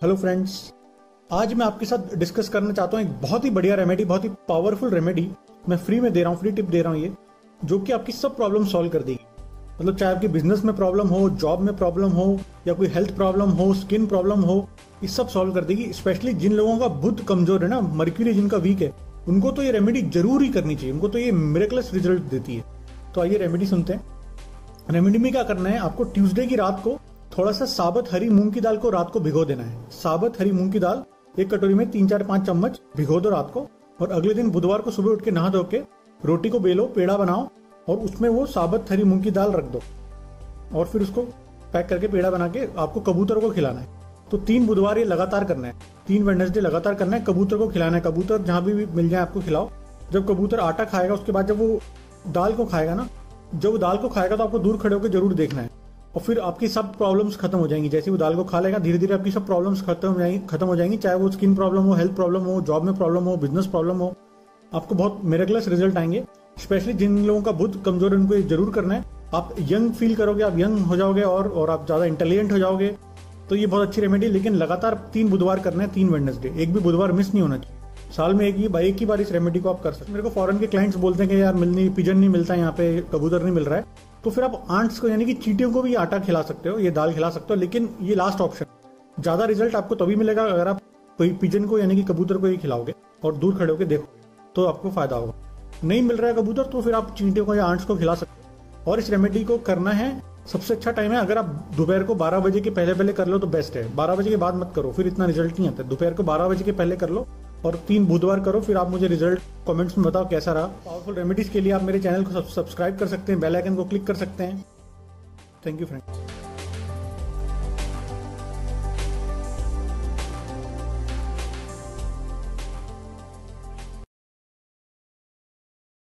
Hello friends आज मैं आपके साथ डिस्कस करना चाहता हूँ एक बहुत ही बढ़िया रेमेडी बहुत ही पावरफुल रेमेडी मैं फ्री में दे रहा हूँ फ्री टिप दे रहा हूँ ये, जो कि आपकी सब प्रॉब्लम सॉल्व कर देगी। मतलब चाहे आपकी बिज़नेस में प्रॉब्लम हो जॉब में प्रॉब्लम हो, या कोई हेल्थ प्रॉब्लम हो स्किन प्रॉब्लम हो, ये सब सॉल्व कर देगी। स्पेशली जिन लोगों का बुद्ध कमज़ोर है ना, मर्क्यूरी जिनका वीक है, उनको तो ये रेमेडी ज़रूर ही करनी चाहिए। उनको तो ये मेरेकलस रिज़ल्ट देती है। तो आइए रेमेडी सुनते हैं। रेमेडी में क्या करना है, आपको ट्यूसडे की रात को थोड़ा सा साबत हरी मूंग की दाल को रात को भिगो देना है। साबत हरी मूंग की दाल एक कटोरी में तीन चार पाँच चम्मच भिगो दो रात को और अगले दिन बुधवार को सुबह उठ के नहा धो के रोटी को बेलो पेड़ा बनाओ और उसमें वो साबत हरी मूंग की दाल रख दो और फिर उसको पैक करके पेड़ा बना के आपको कबूतर को खिलाना है। तो तीन बुधवार ये लगातार करना है। तीन वेडनेसडे लगातार करना है कबूतर को खिलाना है। कबूतर जहाँ भी, मिल जाए आपको खिलाओ। जब कबूतर आटा खाएगा उसके बाद जब वो दाल को खाएगा ना जब वो दाल को खाएगा तो आपको दूर खड़े होकर ज़रूर देखना है। और फिर आपकी सब प्रॉब्लम्स खत्म हो जाएँगी। जैसे वो दाल को खा लेगा धीरे धीरे आपकी सब प्रॉब्लम्स खत्म हो जाएँगी, खत्म हो जाएँगी। चाहे वो स्किन प्रॉब्लम हो हेल्थ प्रॉब्लम हो जॉब में प्रॉब्लम हो बिज़नेस प्रॉब्लम हो, आपको बहुत मेरेकुलस रिज़ल्ट आएँगे। स्पेशली जिन लोगों का बुद्ध कमज़ोर है, उनको ये ज़रूर करना है। आप यंग फील करोगे, आप यंग हो जाओगे और और आप ज़्यादा इंटेलिजेंट हो जाओगे। तो ये बहुत अच्छी रेमेडी लेकिन लगातार तीन बुधवार करना है, तीन वेडनेसडे एक भी बुधवार मिस नहीं होना चाहिए। साल में एक ही एक ही बार इस रेमेडी को आप कर सकते मेरे को फॉरन के क्लाइंट्स बोलते हैं कि यार, मिलनी पिजन नहीं मिलता यहाँ पे, कबूतर नहीं मिल रहा है। तो फिर आप आंट्स को, यानी कि चीटियों को भी आटा खिला सकते हो, ये दाल खिला सकते हो, लेकिन ये लास्ट ऑप्शन ज़्यादा रिज़ल्ट आपको तभी मिलेगा अगर आप कोई पिजन को, यानी कि कबूतर को ही खिलाओगे और दूर खड़े होकर देखोगे तो आपको फ़ायदा होगा। नहीं मिल रहा है कबूतर तो फिर आप चींटियों को या आंट्स को खिला सकते हो। और इस रेमेडी को करना है, सबसे अच्छा टाइम है, अगर आप दोपहर को 12 बजे के पहले पहले कर लो तो बेस्ट है। 12 बजे के बाद मत करो, फिर इतना रिज़ल्ट नहीं आता। दोपहर को 12 बजे के पहले कर लो और तीन बुधवार करो, फिर आप मुझे रिज़ल्ट कमेंट्स में बताओ कैसा रहा। पावरफुल रेमेडीज के लिए आप मेरे चैनल को सब्सक्राइब कर सकते हैं बेल आइकन को क्लिक कर सकते हैं। Thank you friend